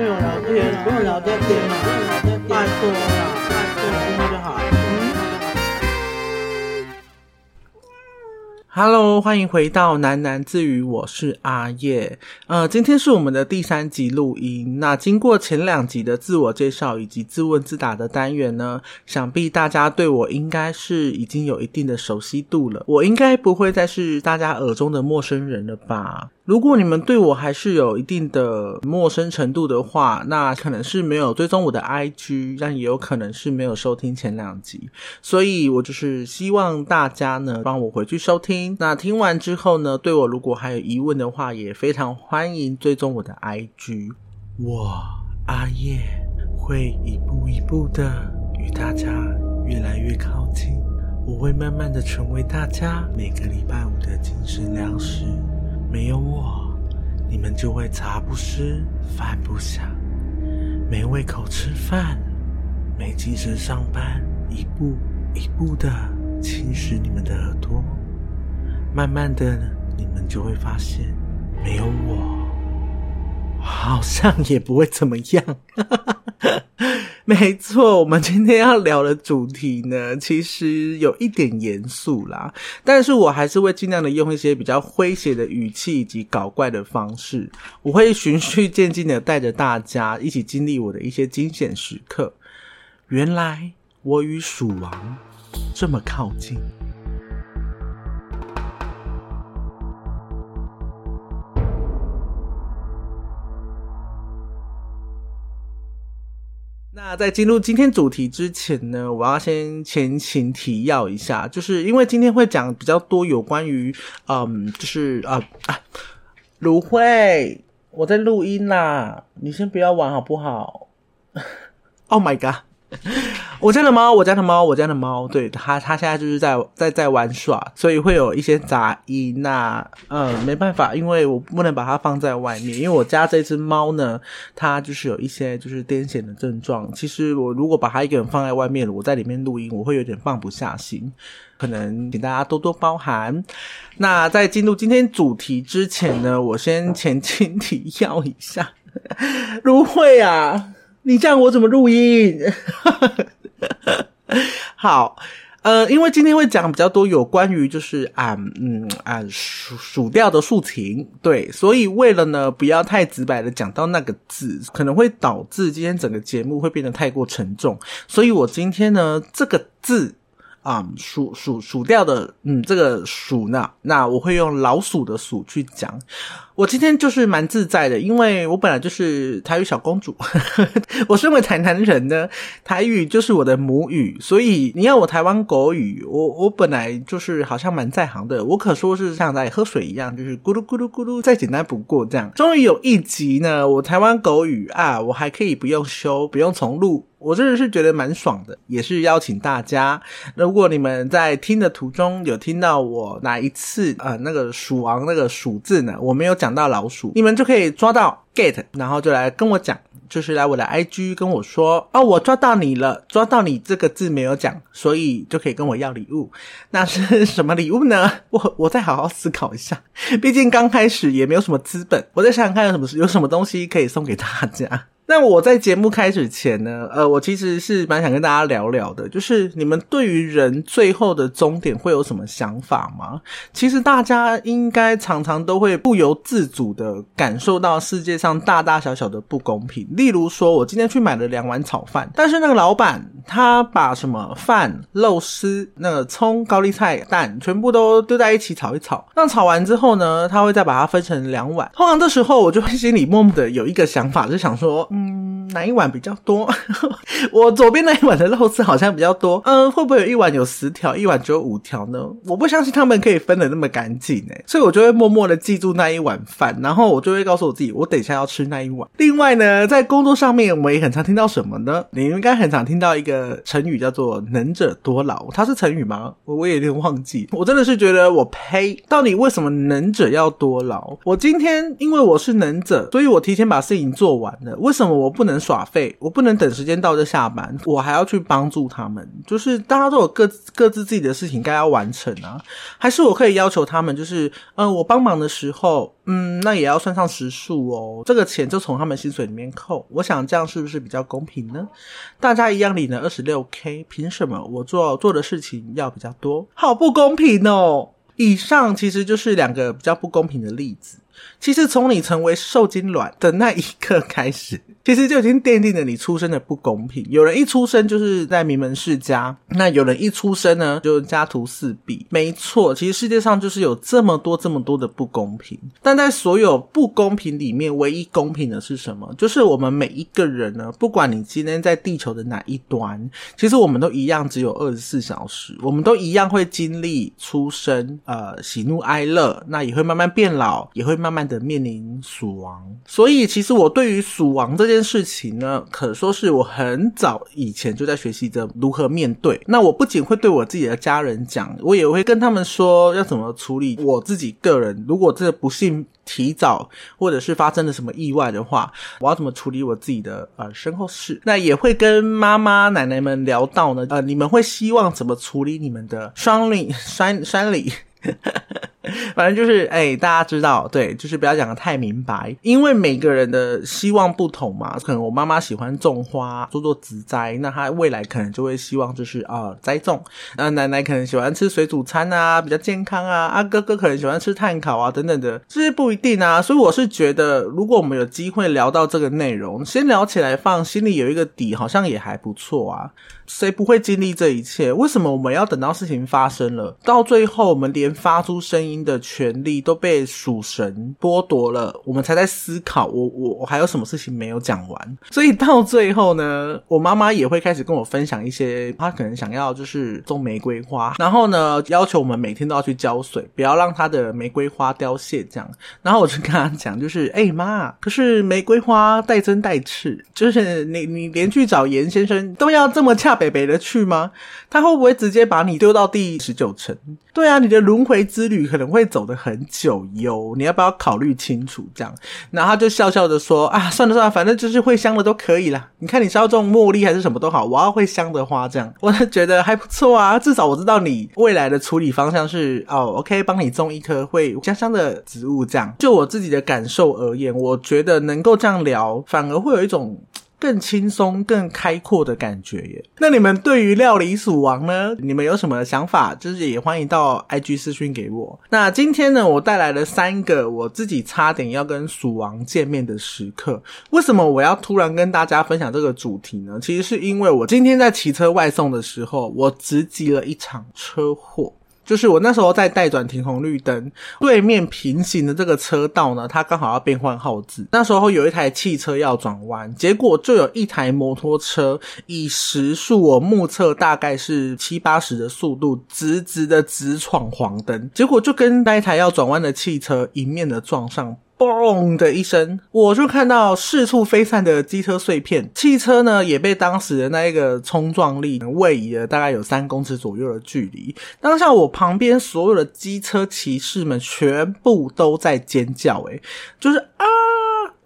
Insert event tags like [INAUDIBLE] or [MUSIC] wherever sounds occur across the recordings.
陪我聊天，跟我聊天天嘛，拜托啦，拜托，就好。Hello，欢迎回到喃喃自语，我是阿叶。呃，今天是我们的第三集录音。那经过前两集的自我介绍以及自问自答的单元呢，想必大家对我应该是已经有一定的熟悉度了。我应该不会再是大家耳中的陌生人了吧？如果你们对我还是有一定的陌生程度的话，那可能是没有追踪我的 IG，但也有可能是没有收听前两集。所以我就是希望大家呢，帮我回去收听。那听完之后呢，对我如果还有疑问的话，也非常欢迎追踪我的 IG。我阿叶会一步一步的与大家越来越靠近，我会慢慢的成为大家每个礼拜五的精神粮食。没有我，你们就会茶不思饭不想，没胃口吃饭，没精神上班，一步一步的侵蚀你们的耳朵。慢慢的，你们就会发现，没有我，好像也不会怎么样。[LAUGHS] 没错，我们今天要聊的主题呢，其实有一点严肃啦，但是我还是会尽量的用一些比较诙谐的语气以及搞怪的方式，我会循序渐进的带着大家一起经历我的一些惊险时刻。原来我与鼠王这么靠近。在进入今天主题之前呢，我要先前情提要一下，就是因为今天会讲比较多有关于，嗯，就是啊啊，芦荟，我在录音啦，你先不要玩好不好？[LAUGHS] Oh my god！我家的猫，我家的猫，我家的猫，对它，它现在就是在在在玩耍，所以会有一些杂音。那嗯，没办法，因为我不能把它放在外面，因为我家这只猫呢，它就是有一些就是癫痫的症状。其实我如果把它一个人放在外面，我在里面录音，我会有点放不下心，可能请大家多多包涵。那在进入今天主题之前呢，我先前情提要一下，[LAUGHS] 如慧啊，你这样我怎么录音？[LAUGHS] 好，呃，因为今天会讲比较多有关于就是啊，嗯啊，数数掉的竖琴，对，所以为了呢不要太直白的讲到那个字，可能会导致今天整个节目会变得太过沉重，所以我今天呢这个字。啊，鼠鼠鼠掉的，嗯，这个鼠呢，那我会用老鼠的鼠去讲。我今天就是蛮自在的，因为我本来就是台语小公主。[LAUGHS] 我身为台南人呢，台语就是我的母语，所以你要我台湾国语，我我本来就是好像蛮在行的。我可说是像在喝水一样，就是咕噜咕噜咕噜，再简单不过这样。终于有一集呢，我台湾狗语啊，我还可以不用修，不用重录。我真的是觉得蛮爽的，也是邀请大家，如果你们在听的途中有听到我哪一次呃那个鼠王那个鼠字呢，我没有讲到老鼠，你们就可以抓到 get，然后就来跟我讲，就是来我的 IG 跟我说，哦，我抓到你了，抓到你这个字没有讲，所以就可以跟我要礼物。[LAUGHS] 那是什么礼物呢？[LAUGHS] 我我再好好思考一下，毕竟刚开始也没有什么资本，我再想想看有什么有什么东西可以送给大家。那我在节目开始前呢，呃，我其实是蛮想跟大家聊聊的，就是你们对于人最后的终点会有什么想法吗？其实大家应该常常都会不由自主的感受到世界上大大小小的不公平。例如说，我今天去买了两碗炒饭，但是那个老板他把什么饭、肉丝、那个葱、高丽菜、蛋全部都丢在一起炒一炒，那炒完之后呢，他会再把它分成两碗。通常这时候我就会心里默默的有一个想法，就想说，嗯哪一碗比较多？[LAUGHS] 我左边那一碗的肉丝好像比较多。嗯，会不会有一碗有十条，一碗只有五条呢？我不相信他们可以分的那么干净哎，所以我就会默默的记住那一碗饭，然后我就会告诉我自己，我等一下要吃那一碗。另外呢，在工作上面，我也很常听到什么呢？你应该很常听到一个成语叫做“能者多劳”，它是成语吗？我我有点忘记。我真的是觉得我呸！到底为什么能者要多劳？我今天因为我是能者，所以我提前把事情做完了。为什么？我不能耍废？我不能等时间到就下班，我还要去帮助他们？就是大家都有各各自自己的事情该要完成啊，还是我可以要求他们，就是嗯，我帮忙的时候，嗯，那也要算上时数哦，这个钱就从他们薪水里面扣。我想这样是不是比较公平呢？大家一样领了二十六 k，凭什么我做做的事情要比较多？好不公平哦！以上其实就是两个比较不公平的例子。其实从你成为受精卵的那一刻开始，其实就已经奠定了你出生的不公平。有人一出生就是在名门世家，那有人一出生呢就家徒四壁。没错，其实世界上就是有这么多这么多的不公平。但在所有不公平里面，唯一公平的是什么？就是我们每一个人呢，不管你今天在地球的哪一端，其实我们都一样只有二十四小时，我们都一样会经历出生、呃喜怒哀乐，那也会慢慢变老，也会慢。慢的面临死亡，所以其实我对于死亡这件事情呢，可说是我很早以前就在学习着如何面对。那我不仅会对我自己的家人讲，我也会跟他们说要怎么处理我自己个人。如果这不幸提早或者是发生了什么意外的话，我要怎么处理我自己的呃身后事？那也会跟妈妈奶奶们聊到呢。呃，你们会希望怎么处理你们的双领山山里？[LAUGHS] [LAUGHS] 反正就是，哎，大家知道，对，就是不要讲的太明白，因为每个人的希望不同嘛。可能我妈妈喜欢种花，做做植栽，那她未来可能就会希望就是啊栽种。那奶奶可能喜欢吃水煮餐啊，比较健康啊。啊，哥哥可能喜欢吃碳烤啊，等等的，这些不一定啊。所以我是觉得，如果我们有机会聊到这个内容，先聊起来放，心里有一个底，好像也还不错啊。谁不会经历这一切？为什么我们要等到事情发生了，到最后我们连发出声音的权利都被属神剥夺了，我们才在思考，我我我还有什么事情没有讲完？所以到最后呢，我妈妈也会开始跟我分享一些，她可能想要就是种玫瑰花，然后呢要求我们每天都要去浇水，不要让她的玫瑰花凋谢这样。然后我就跟她讲，就是哎妈，可是玫瑰花带针带刺，就是你你连去找严先生都要这么恰。北北的去吗？他会不会直接把你丢到第十九层？对啊，你的轮回之旅可能会走得很久哟。你要不要考虑清楚？这样，然后他就笑笑的说：“啊，算了算了，反正就是会香的都可以啦。你看你是要种茉莉还是什么都好，我要会香的花。这样，我觉得还不错啊。至少我知道你未来的处理方向是哦，OK，帮你种一棵会香香的植物。这样，就我自己的感受而言，我觉得能够这样聊，反而会有一种。”更轻松、更开阔的感觉耶。那你们对于料理鼠王呢？你们有什么想法？就是也欢迎到 IG 私讯给我。那今天呢，我带来了三个我自己差点要跟鼠王见面的时刻。为什么我要突然跟大家分享这个主题呢？其实是因为我今天在骑车外送的时候，我直击了一场车祸。就是我那时候在待转停红绿灯，对面平行的这个车道呢，它刚好要变换号字。那时候有一台汽车要转弯，结果就有一台摩托车以时速我目测大概是七八十的速度，直直的直闯黄灯，结果就跟那一台要转弯的汽车迎面的撞上。嘣的一声，我就看到四处飞散的机车碎片，汽车呢也被当时的那一个冲撞力位移了大概有三公尺左右的距离。当下我旁边所有的机车骑士们全部都在尖叫，诶就是啊！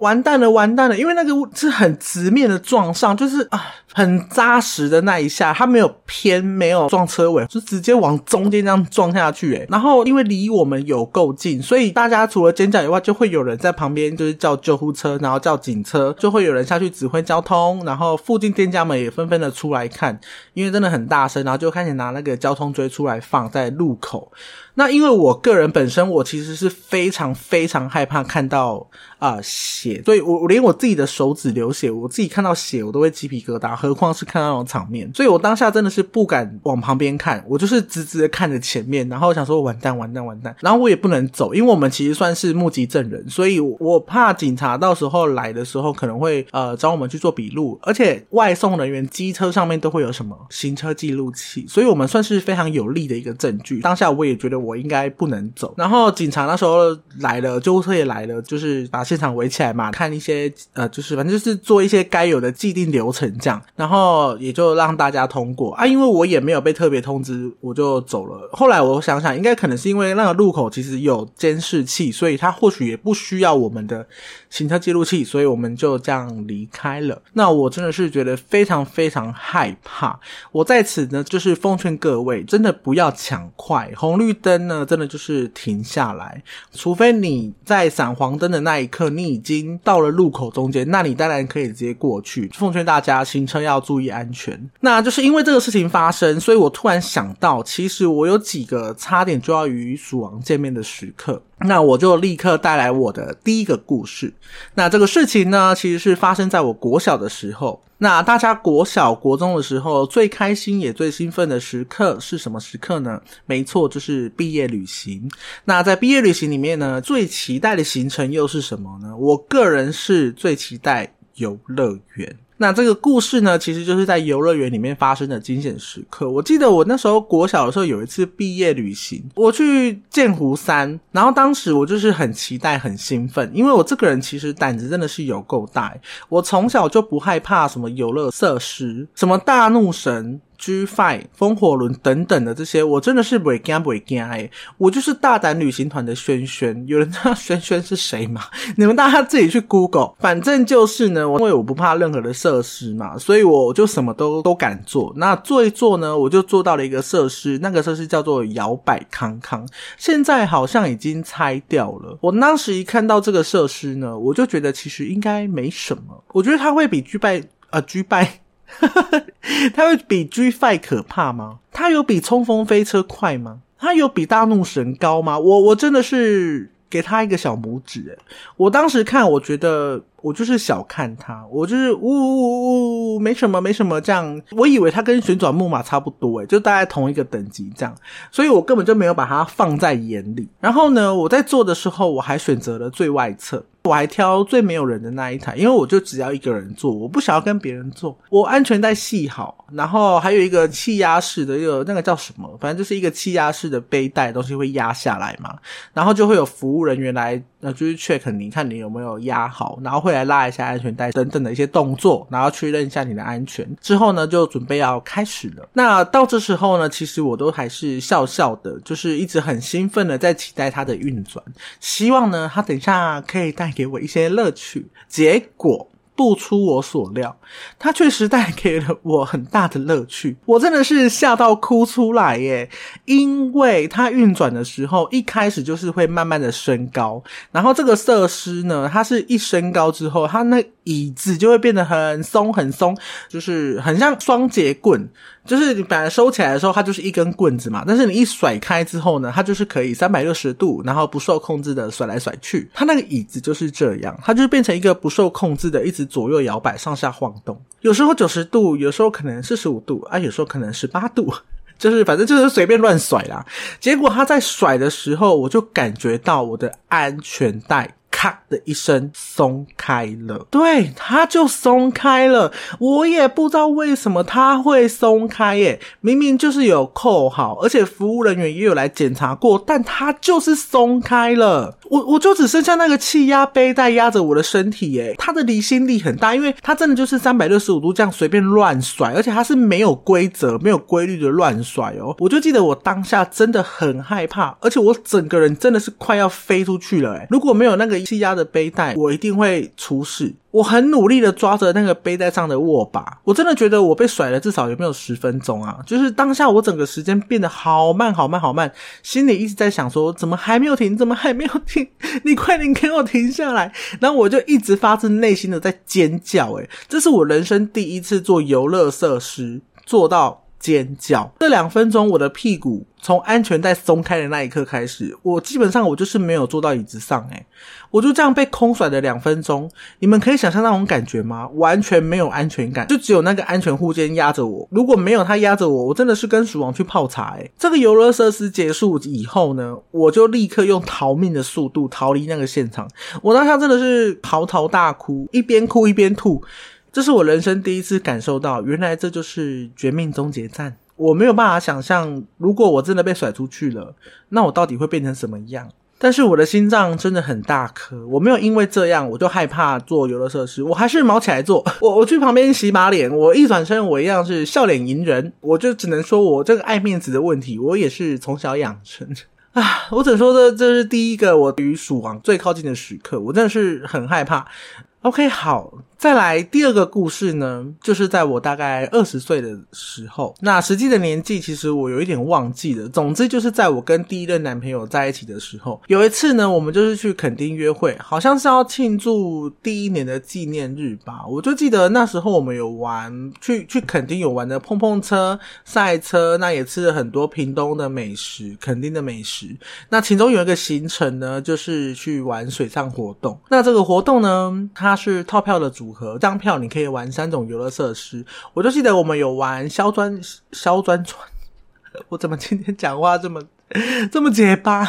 完蛋了，完蛋了！因为那个是很直面的撞上，就是啊，很扎实的那一下，它没有偏，没有撞车尾，就直接往中间这样撞下去。诶然后因为离我们有够近，所以大家除了尖叫以外，就会有人在旁边就是叫救护车，然后叫警车，就会有人下去指挥交通，然后附近店家们也纷纷的出来看，因为真的很大声，然后就开始拿那个交通锥出来放在路口。那因为我个人本身，我其实是非常非常害怕看到啊血，所以我我连我自己的手指流血，我自己看到血我都会鸡皮疙瘩，何况是看到那种场面，所以我当下真的是不敢往旁边看，我就是直直的看着前面，然后想说完蛋完蛋完蛋，然后我也不能走，因为我们其实算是目击证人，所以我怕警察到时候来的时候可能会呃找我们去做笔录，而且外送人员机车上面都会有什么行车记录器，所以我们算是非常有利的一个证据。当下我也觉得。我应该不能走，然后警察那时候来了，救护车也来了，就是把现场围起来嘛。看一些呃，就是反正就是做一些该有的既定流程这样，然后也就让大家通过啊。因为我也没有被特别通知，我就走了。后来我想想，应该可能是因为那个路口其实有监视器，所以他或许也不需要我们的行车记录器，所以我们就这样离开了。那我真的是觉得非常非常害怕。我在此呢，就是奉劝各位，真的不要抢快，红绿灯灯呢，真的就是停下来，除非你在闪黄灯的那一刻，你已经到了路口中间，那你当然可以直接过去。奉劝大家行车要注意安全。那就是因为这个事情发生，所以我突然想到，其实我有几个差点就要与鼠王见面的时刻。那我就立刻带来我的第一个故事。那这个事情呢，其实是发生在我国小的时候。那大家国小、国中的时候，最开心也最兴奋的时刻是什么时刻呢？没错，就是毕业旅行。那在毕业旅行里面呢，最期待的行程又是什么呢？我个人是最期待游乐园。那这个故事呢，其实就是在游乐园里面发生的惊险时刻。我记得我那时候国小的时候有一次毕业旅行，我去剑湖山，然后当时我就是很期待、很兴奋，因为我这个人其实胆子真的是有够大。我从小就不害怕什么游乐设施，什么大怒神。G Five、风火轮等等的这些，我真的是不会惊不会惊哎！我就是大胆旅行团的轩轩，有人知道轩轩是谁吗？[LAUGHS] 你们大家自己去 Google，反正就是呢，因为我不怕任何的设施嘛，所以我就什么都都敢做。那做一做呢，我就做到了一个设施，那个设施叫做摇摆康康，现在好像已经拆掉了。我当时一看到这个设施呢，我就觉得其实应该没什么，我觉得它会比 G 拜呃 G 拜。[LAUGHS] 它会比 G Five 可怕吗？他有比冲锋飞车快吗？他有比大怒神高吗？我我真的是给他一个小拇指我当时看，我觉得我就是小看它，我就是呜呜呜，没什么没什么这样。我以为它跟旋转木马差不多诶就大概同一个等级这样，所以我根本就没有把它放在眼里。然后呢，我在做的时候，我还选择了最外侧。我还挑最没有人的那一台，因为我就只要一个人坐，我不想要跟别人坐。我安全带系好，然后还有一个气压式的，有那个叫什么？反正就是一个气压式的背带，东西会压下来嘛。然后就会有服务人员来，那，就是 check 你看你有没有压好，然后会来拉一下安全带等等的一些动作，然后确认一下你的安全。之后呢，就准备要开始了。那到这时候呢，其实我都还是笑笑的，就是一直很兴奋的在期待它的运转，希望呢，它等一下可以带。给我一些乐趣，结果不出我所料，它确实带给了我很大的乐趣。我真的是吓到哭出来耶！因为它运转的时候，一开始就是会慢慢的升高，然后这个设施呢，它是一升高之后，它那椅子就会变得很松很松，就是很像双节棍。就是你本来收起来的时候，它就是一根棍子嘛，但是你一甩开之后呢，它就是可以三百六十度，然后不受控制的甩来甩去。它那个椅子就是这样，它就是变成一个不受控制的，一直左右摇摆、上下晃动。有时候九十度，有时候可能四十五度啊，有时候可能十八度，[LAUGHS] 就是反正就是随便乱甩啦。结果它在甩的时候，我就感觉到我的安全带。啪的一声松开了，对，它就松开了。我也不知道为什么它会松开耶，明明就是有扣好，而且服务人员也有来检查过，但它就是松开了。我我就只剩下那个气压背带压着我的身体耶，它的离心力很大，因为它真的就是三百六十五度这样随便乱甩，而且它是没有规则、没有规律的乱甩哦。我就记得我当下真的很害怕，而且我整个人真的是快要飞出去了哎，如果没有那个。气压的背带，我一定会出事。我很努力的抓着那个背带上的握把，我真的觉得我被甩了至少有没有十分钟啊？就是当下我整个时间变得好慢好慢好慢，心里一直在想说怎么还没有停？怎么还没有停？[LAUGHS] 你快点给我停下来！然后我就一直发自内心的在尖叫，诶这是我人生第一次做游乐设施，做到。尖叫！这两分钟，我的屁股从安全带松开的那一刻开始，我基本上我就是没有坐到椅子上，诶我就这样被空甩了两分钟。你们可以想象那种感觉吗？完全没有安全感，就只有那个安全护肩压着我。如果没有他压着我，我真的是跟鼠王去泡茶。诶这个游乐设施结束以后呢，我就立刻用逃命的速度逃离那个现场。我当下真的是嚎啕大哭，一边哭一边吐。这是我人生第一次感受到，原来这就是绝命终结站。我没有办法想象，如果我真的被甩出去了，那我到底会变成什么样？但是我的心脏真的很大颗，我没有因为这样我就害怕做游乐设施，我还是毛起来做。[LAUGHS] 我我去旁边洗把脸，我一转身我一样是笑脸迎人，我就只能说我这个爱面子的问题，我也是从小养成。[LAUGHS] 啊，我只能说这这是第一个我与鼠王最靠近的时刻，我真的是很害怕。OK，好。再来第二个故事呢，就是在我大概二十岁的时候，那实际的年纪其实我有一点忘记了。总之就是在我跟第一任男朋友在一起的时候，有一次呢，我们就是去垦丁约会，好像是要庆祝第一年的纪念日吧。我就记得那时候我们有玩去去垦丁有玩的碰碰车、赛车，那也吃了很多屏东的美食、垦丁的美食。那其中有一个行程呢，就是去玩水上活动。那这个活动呢，它是套票的组。和张票你可以玩三种游乐设施，我就记得我们有玩消砖消砖船，[LAUGHS] 我怎么今天讲话这么这么结巴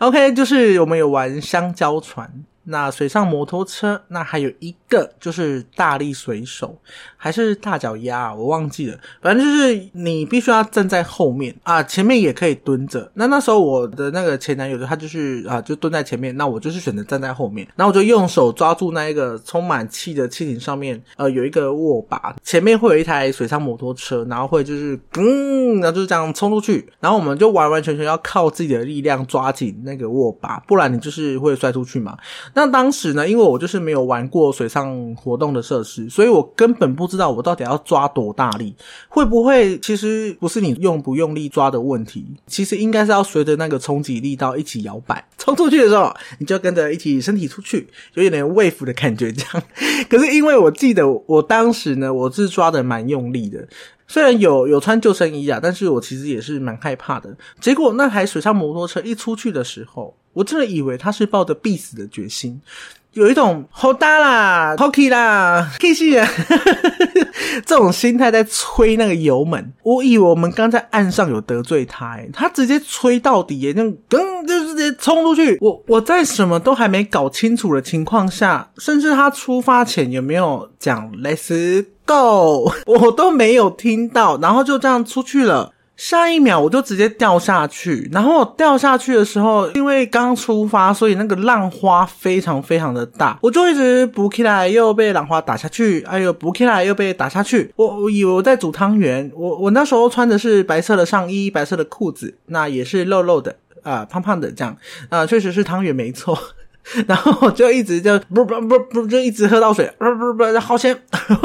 ？OK，就是我们有玩香蕉船。那水上摩托车，那还有一个就是大力水手，还是大脚丫，我忘记了。反正就是你必须要站在后面啊，前面也可以蹲着。那那时候我的那个前男友他就是啊，就蹲在前面，那我就是选择站在后面。然后我就用手抓住那一个充满气的气艇上面，呃，有一个握把，前面会有一台水上摩托车，然后会就是嗯，然后就是这样冲出去。然后我们就完完全全要靠自己的力量抓紧那个握把，不然你就是会摔出去嘛。那当时呢，因为我就是没有玩过水上活动的设施，所以我根本不知道我到底要抓多大力，会不会其实不是你用不用力抓的问题，其实应该是要随着那个冲击力道一起摇摆，冲出去的时候你就跟着一起身体出去，有一点畏服的感觉这样。可是因为我记得我当时呢，我是抓的蛮用力的。虽然有有穿救生衣啊，但是我其实也是蛮害怕的。结果那台水上摩托车一出去的时候，我真的以为他是抱着必死的决心，有一种好大啦、好 k 啦、k 死啊 [LAUGHS] 这种心态在吹那个油门。我以为我们刚在岸上有得罪他，哎，他直接吹到底，那种噔就直接冲出去。我我在什么都还没搞清楚的情况下，甚至他出发前有没有讲 Let's Go，我都没有听到，然后就这样出去了。下一秒我就直接掉下去，然后掉下去的时候，因为刚出发，所以那个浪花非常非常的大，我就一直补起来，又被浪花打下去，哎呦，补起来又被打下去。我我以为我在煮汤圆，我我那时候穿的是白色的上衣，白色的裤子，那也是肉肉的啊，胖胖的这样啊，确实是汤圆没错。[LAUGHS] 然后我就一直就 [LAUGHS] 不不不不就一直喝到水，[LAUGHS] 不不不好咸，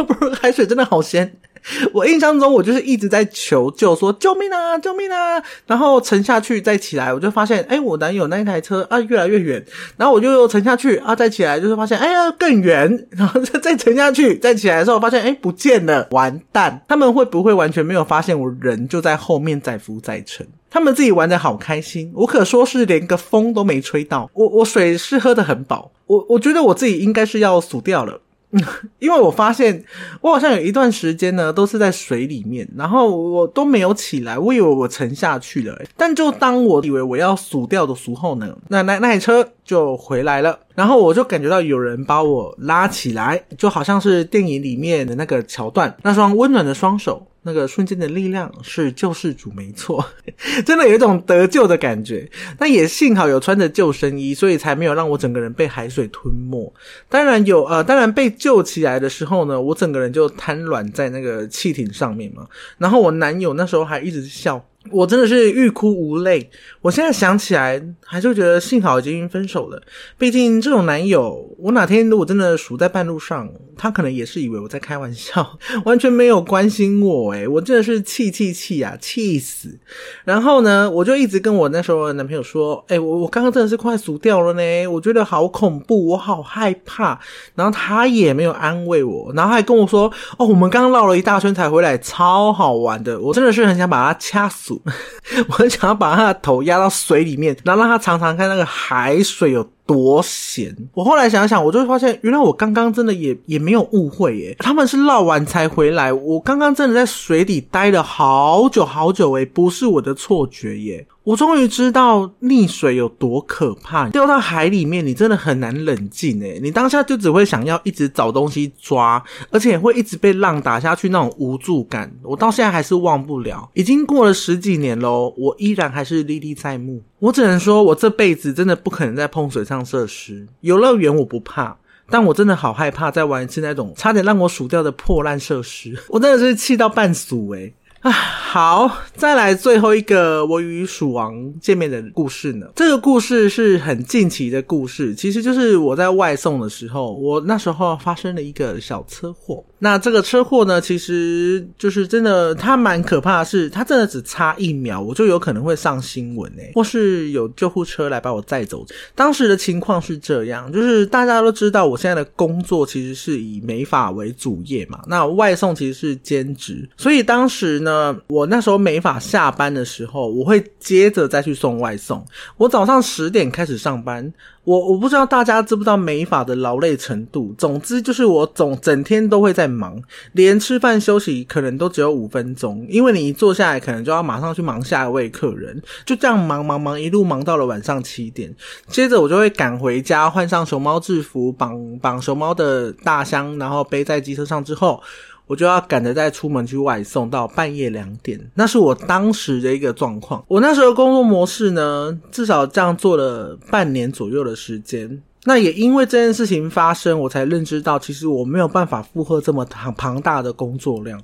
不海水真的好咸。[LAUGHS] 我印象中我就是一直在求救，说救命啊救命啊！然后沉下去再起来，我就发现哎，我男友那一台车啊越来越远，然后我就沉下去啊再起来，就是发现哎呀更远，[LAUGHS] 然后再再沉下去再起来的时候，发现哎不见了，完蛋！他们会不会完全没有发现我人就在后面载浮载沉？他们自己玩的好开心，我可说是连个风都没吹到。我我水是喝的很饱，我我觉得我自己应该是要死掉了。[LAUGHS] 因为我发现，我好像有一段时间呢，都是在水里面，然后我都没有起来，我以为我沉下去了。但就当我以为我要死掉的时候呢，那那那台车就回来了，然后我就感觉到有人把我拉起来，就好像是电影里面的那个桥段，那双温暖的双手。那个瞬间的力量是救世主，没错，真的有一种得救的感觉。但也幸好有穿着救生衣，所以才没有让我整个人被海水吞没。当然有，呃，当然被救起来的时候呢，我整个人就瘫软在那个汽艇上面嘛。然后我男友那时候还一直笑。我真的是欲哭无泪。我现在想起来，还是觉得幸好已经分手了。毕竟这种男友，我哪天如果真的熟在半路上，他可能也是以为我在开玩笑，[LAUGHS] 完全没有关心我。诶我真的是气气气啊，气死！然后呢，我就一直跟我那时候的男朋友说：“哎，我我刚刚真的是快死掉了呢，我觉得好恐怖，我好害怕。”然后他也没有安慰我，然后还跟我说：“哦，我们刚刚绕了一大圈才回来，超好玩的。”我真的是很想把他掐死。[LAUGHS] 我很想要把他的头压到水里面，然后让他尝尝看那个海水有多咸。我后来想想，我就会发现，原来我刚刚真的也也没有误会耶。他们是绕完才回来，我刚刚真的在水底待了好久好久诶，不是我的错觉耶。我终于知道溺水有多可怕，掉到海里面，你真的很难冷静诶，你当下就只会想要一直找东西抓，而且会一直被浪打下去那种无助感，我到现在还是忘不了。已经过了十几年喽，我依然还是历历在目。我只能说，我这辈子真的不可能再碰水上设施。游乐园我不怕，但我真的好害怕再玩一次那种差点让我数掉的破烂设施。我真的是气到半死诶、啊，好，再来最后一个我与鼠王见面的故事呢。这个故事是很近期的故事，其实就是我在外送的时候，我那时候发生了一个小车祸。那这个车祸呢，其实就是真的，它蛮可怕的是，它真的只差一秒，我就有可能会上新闻诶，或是有救护车来把我载走。当时的情况是这样，就是大家都知道，我现在的工作其实是以美发为主业嘛，那外送其实是兼职，所以当时呢，我那时候美法下班的时候，我会接着再去送外送。我早上十点开始上班。我我不知道大家知不知道美法的劳累程度。总之就是我总整天都会在忙，连吃饭休息可能都只有五分钟，因为你一坐下来，可能就要马上去忙下一位客人，就这样忙忙忙，一路忙到了晚上七点。接着我就会赶回家，换上熊猫制服，绑绑熊猫的大箱，然后背在机车上之后。我就要赶着再出门去外送到半夜两点，那是我当时的一个状况。我那时候工作模式呢，至少这样做了半年左右的时间。那也因为这件事情发生，我才认知到，其实我没有办法负荷这么庞庞大的工作量。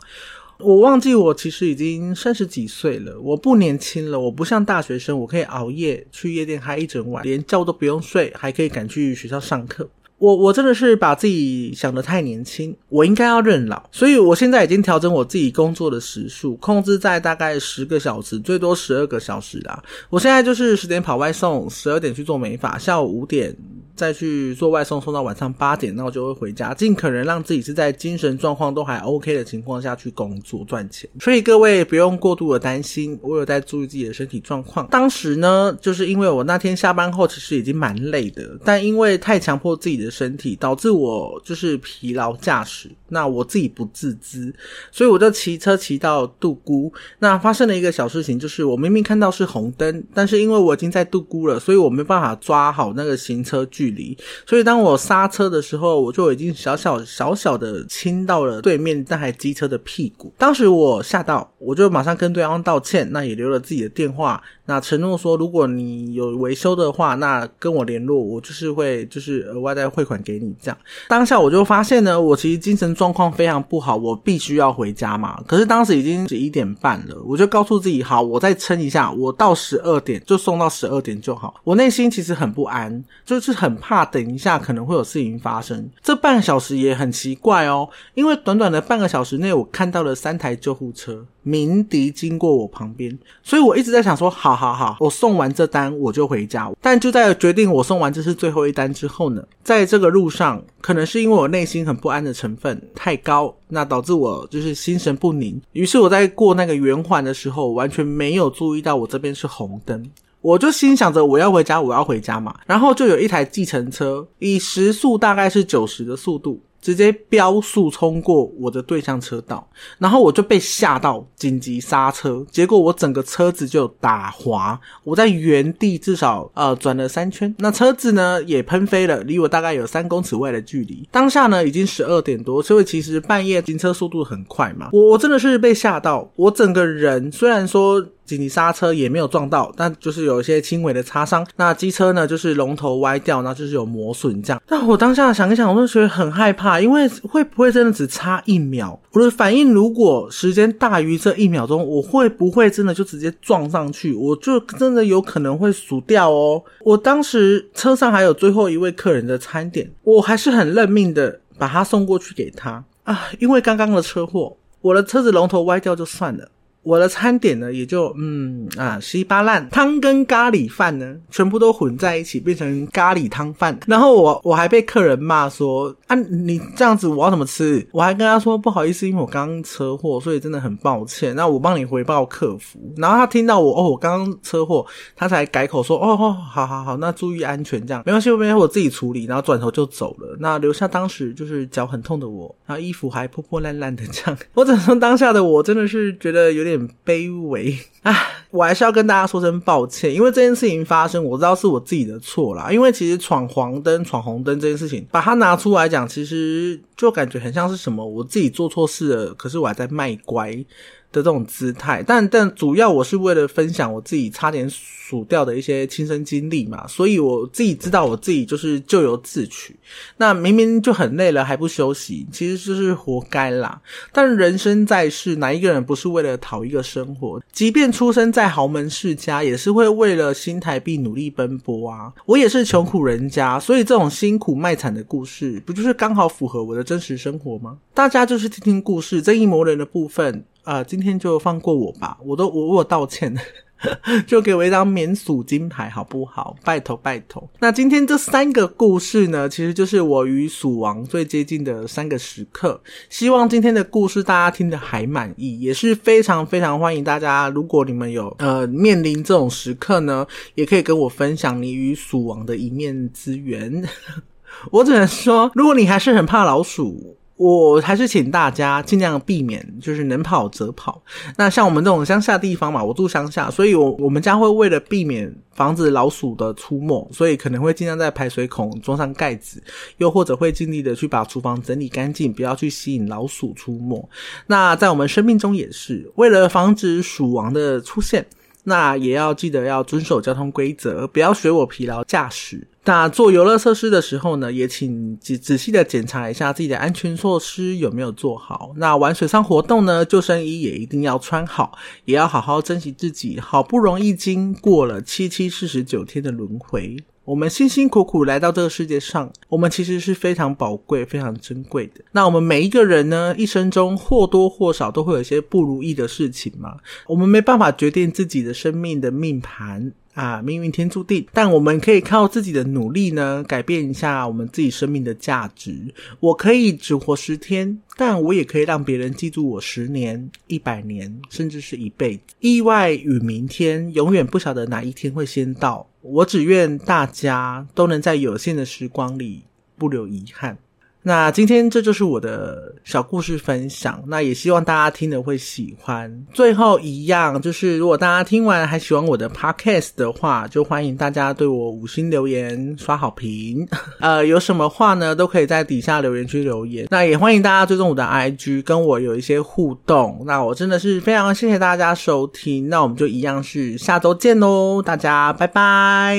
我忘记我其实已经三十几岁了，我不年轻了，我不像大学生，我可以熬夜去夜店嗨一整晚，连觉都不用睡，还可以赶去学校上课。我我真的是把自己想的太年轻，我应该要认老，所以我现在已经调整我自己工作的时数，控制在大概十个小时，最多十二个小时啦。我现在就是十点跑外送，十二点去做美发，下午五点。再去做外送，送到晚上八点，那我就会回家，尽可能让自己是在精神状况都还 OK 的情况下去工作赚钱。所以各位不用过度的担心，我有在注意自己的身体状况。当时呢，就是因为我那天下班后其实已经蛮累的，但因为太强迫自己的身体，导致我就是疲劳驾驶。那我自己不自知，所以我就骑车骑到杜姑。那发生了一个小事情，就是我明明看到是红灯，但是因为我已经在杜姑了，所以我没办法抓好那个行车距离。所以当我刹车的时候，我就已经小小小小的亲到了对面那台机车的屁股。当时我吓到，我就马上跟对方道歉，那也留了自己的电话。那承诺说，如果你有维修的话，那跟我联络，我就是会就是额外再汇款给你。这样当下我就发现呢，我其实精神状况非常不好，我必须要回家嘛。可是当时已经十一点半了，我就告诉自己，好，我再撑一下，我到十二点就送到十二点就好。我内心其实很不安，就是很怕等一下可能会有事情发生。这半个小时也很奇怪哦，因为短短的半个小时内，我看到了三台救护车。鸣笛经过我旁边，所以我一直在想说，好好好，我送完这单我就回家。但就在决定我送完这是最后一单之后呢，在这个路上，可能是因为我内心很不安的成分太高，那导致我就是心神不宁。于是我在过那个圆环的时候，完全没有注意到我这边是红灯，我就心想着我要回家，我要回家嘛。然后就有一台计程车以时速大概是九十的速度。直接飙速冲过我的对向车道，然后我就被吓到，紧急刹车，结果我整个车子就打滑，我在原地至少呃转了三圈，那车子呢也喷飞了，离我大概有三公尺外的距离。当下呢已经十二点多，所以其实半夜行车速度很快嘛，我真的是被吓到，我整个人虽然说。紧急刹车也没有撞到，但就是有一些轻微的擦伤。那机车呢，就是龙头歪掉，然后就是有磨损这样。但我当下想一想，我就觉得很害怕，因为会不会真的只差一秒？我的反应如果时间大于这一秒钟，我会不会真的就直接撞上去？我就真的有可能会死掉哦。我当时车上还有最后一位客人的餐点，我还是很认命的把他送过去给他啊，因为刚刚的车祸，我的车子龙头歪掉就算了。我的餐点呢，也就嗯啊稀巴烂，汤跟咖喱饭呢，全部都混在一起，变成咖喱汤饭。然后我我还被客人骂说啊，你这样子我要怎么吃？我还跟他说不好意思，因为我刚刚车祸，所以真的很抱歉。那我帮你回报客服。然后他听到我哦，我刚刚车祸，他才改口说哦哦，好好好，那注意安全，这样没关系，没关系，我自己处理。然后转头就走了，那留下当时就是脚很痛的我，然后衣服还破破烂烂的这样。我只能说当下的我真的是觉得有点。点卑微啊！我还是要跟大家说声抱歉，因为这件事情发生，我知道是我自己的错啦。因为其实闯黄灯、闯红灯这件事情，把它拿出来讲，其实就感觉很像是什么我自己做错事了，可是我还在卖乖。的这种姿态，但但主要我是为了分享我自己差点数掉的一些亲身经历嘛，所以我自己知道我自己就是咎由自取。那明明就很累了还不休息，其实就是活该啦。但人生在世，哪一个人不是为了讨一个生活？即便出生在豪门世家，也是会为了新台币努力奔波啊。我也是穷苦人家，所以这种辛苦卖惨的故事，不就是刚好符合我的真实生活吗？大家就是听听故事，正义魔人的部分。啊，今天就放过我吧，我都我我道歉，[LAUGHS] 就给我一张免鼠金牌好不好？拜托拜托。那今天这三个故事呢，其实就是我与鼠王最接近的三个时刻。希望今天的故事大家听得还满意，也是非常非常欢迎大家。如果你们有呃面临这种时刻呢，也可以跟我分享你与鼠王的一面之缘。[LAUGHS] 我只能说，如果你还是很怕老鼠。我还是请大家尽量避免，就是能跑则跑。那像我们这种乡下地方嘛，我住乡下，所以我我们家会为了避免防止老鼠的出没，所以可能会尽量在排水孔装上盖子，又或者会尽力的去把厨房整理干净，不要去吸引老鼠出没。那在我们生命中也是为了防止鼠王的出现。那也要记得要遵守交通规则，不要学我疲劳驾驶。那做游乐设施的时候呢，也请仔仔细的检查一下自己的安全措施有没有做好。那玩水上活动呢，救生衣也一定要穿好，也要好好珍惜自己。好不容易经过了七七四十九天的轮回。我们辛辛苦苦来到这个世界上，我们其实是非常宝贵、非常珍贵的。那我们每一个人呢，一生中或多或少都会有一些不如意的事情嘛。我们没办法决定自己的生命的命盘啊，命运天注定。但我们可以靠自己的努力呢，改变一下我们自己生命的价值。我可以只活十天，但我也可以让别人记住我十年、一百年，甚至是一辈子。意外与明天，永远不晓得哪一天会先到。我只愿大家都能在有限的时光里不留遗憾。那今天这就是我的小故事分享，那也希望大家听了会喜欢。最后一样就是，如果大家听完还喜欢我的 podcast 的话，就欢迎大家对我五星留言刷好评。[LAUGHS] 呃，有什么话呢，都可以在底下留言区留言。那也欢迎大家追踪我的 IG，跟我有一些互动。那我真的是非常谢谢大家收听。那我们就一样是下周见喽，大家拜拜。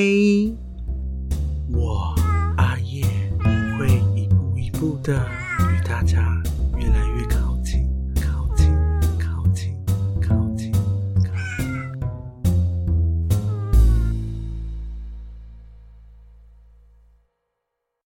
哇不。的。